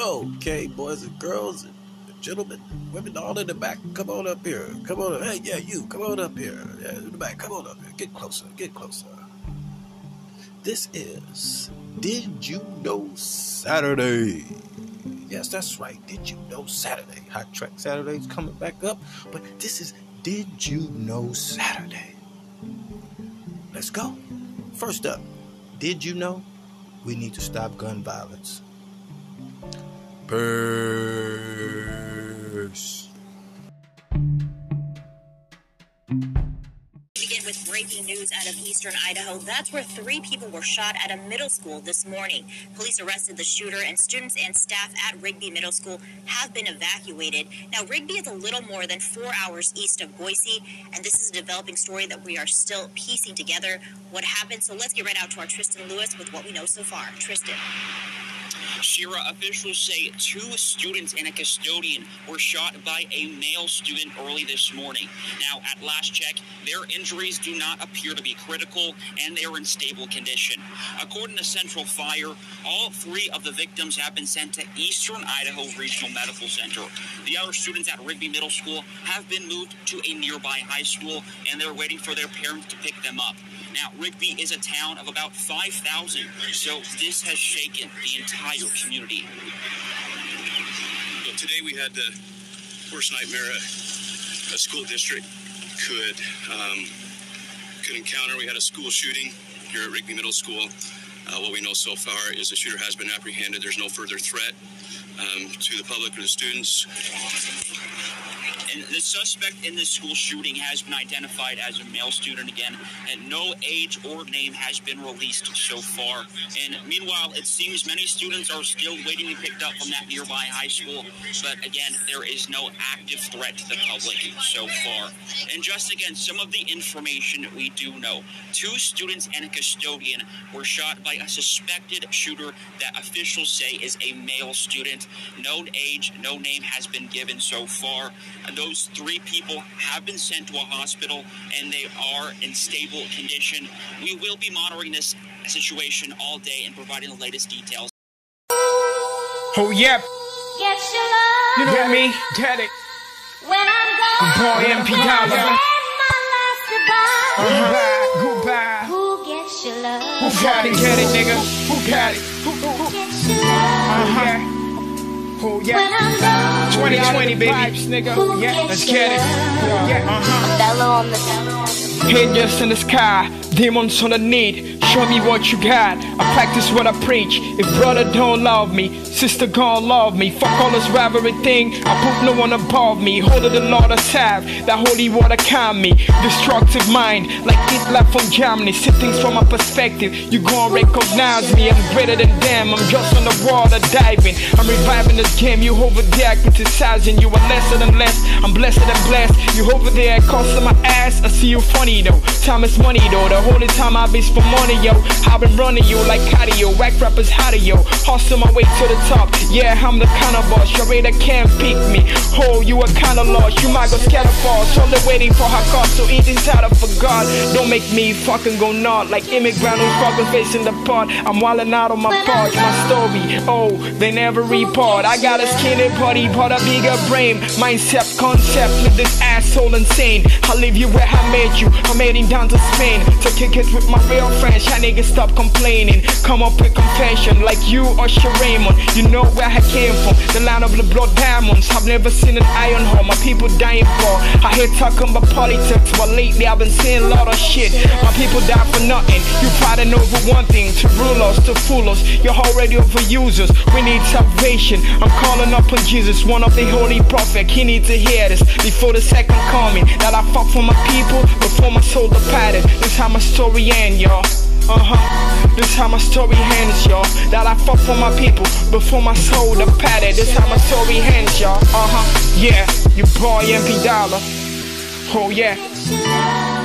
Okay, boys and girls, and gentlemen, women, all in the back, come on up here. Come on up. Hey, yeah, you, come on up here. Yeah, in the back, come on up here. Get closer, get closer. This is Did You Know Saturday. Yes, that's right. Did you know Saturday? Hot Track Saturday's coming back up, but this is Did You Know Saturday. Let's go. First up, did you know we need to stop gun violence? Peace. with breaking news out of eastern Idaho. That's where three people were shot at a middle school this morning. Police arrested the shooter, and students and staff at Rigby Middle School have been evacuated. Now, Rigby is a little more than four hours east of Boise, and this is a developing story that we are still piecing together what happened. So let's get right out to our Tristan Lewis with what we know so far. Tristan. Shira officials say two students and a custodian were shot by a male student early this morning. Now, at last check, their injuries do not appear to be critical and they are in stable condition. According to Central Fire, all three of the victims have been sent to Eastern Idaho Regional Medical Center. The other students at Rigby Middle School have been moved to a nearby high school and they're waiting for their parents to pick them up. Now, Rigby is a town of about 5,000, so this has shaken the entire community. Today we had the worst nightmare a, a school district could um, could encounter. We had a school shooting here at Rigby Middle School. Uh, what we know so far is the shooter has been apprehended. There's no further threat um, to the public or the students. And the suspect in this school shooting has been identified as a male student again, and no age or name has been released so far. And meanwhile, it seems many students are still waiting to be picked up from that nearby high school. But again, there is no active threat to the public so far. And just again, some of the information we do know. Two students and a custodian were shot by a suspected shooter that officials say is a male student. No age, no name has been given so far. And those three people have been sent to a hospital and they are in stable condition. We will be monitoring this situation all day and providing the latest details. Oh, yep. Get your love You know me. Get it. when I'm gone. Boy, MP Dolla. Say my last goodbye. Goodbye. Goodbye. Who gets your love? Who got it? Get it, nigga. Who got it? Who, who, who? Gets your love Uh huh. Oh, when yeah. I'm gone. 2020, baby. nigga. Yeah, let's get it. love? Yeah, uh huh. Bellow on the bellow on the Angels in the sky, demons on the need. Show me what you got. I practice what I preach. If brother don't love me, sister gon' love me. Fuck all this rivalry thing. I put no one above me. Hold of the Lord aside. That holy water calm me. Destructive mind, like it Hitler from Germany. See things from my perspective. You gon' recognize me. I'm greater than them. I'm just on the water diving. I'm reviving this game. You over there criticizing. You are lesser than less. I'm blessed and blessed. You over there costing my ass. I see you funny though. Time is money though. The time I be for money, yo. I've been running you like cardio. Whack rappers hotter, yo. Hustle my way to the top. Yeah, I'm the kind of boss. Your radar can't pick me. Oh, you a kind of lost. You might go scatter fall. So they're waiting for her car. So eating tired for God. Don't make me fucking go nut like immigrant who's fucking facing the pot. I'm wildin' out on my porch. My story. Oh, they never report. I got a skinny body, but a bigger brain. Mindset concept with this asshole insane. I leave you where I made you. I'm heading down to Spain to kick it with my real friends. Y'all niggas stop complaining. Come up with confession like you or Raymond. You know where I came from. The land of the blood diamonds. I've never seen an iron hole. My people dying for. I hate talking about politics, but lately I've been seeing a lot of shit. My people die for nothing. You fighting over one thing to rule us, to fool us. You're already overusers. We need salvation. I'm calling up on Jesus, one of the holy prophet. He needs to hear this before the second coming. That I fought for my people before my soul departed. This how my story end, y'all. Uh huh. This how my story ends, y'all. That I fought for my people before my soul departed. This how my story ends, y'all. Uh huh. Yeah, you boy MP Dolla. Oh yeah.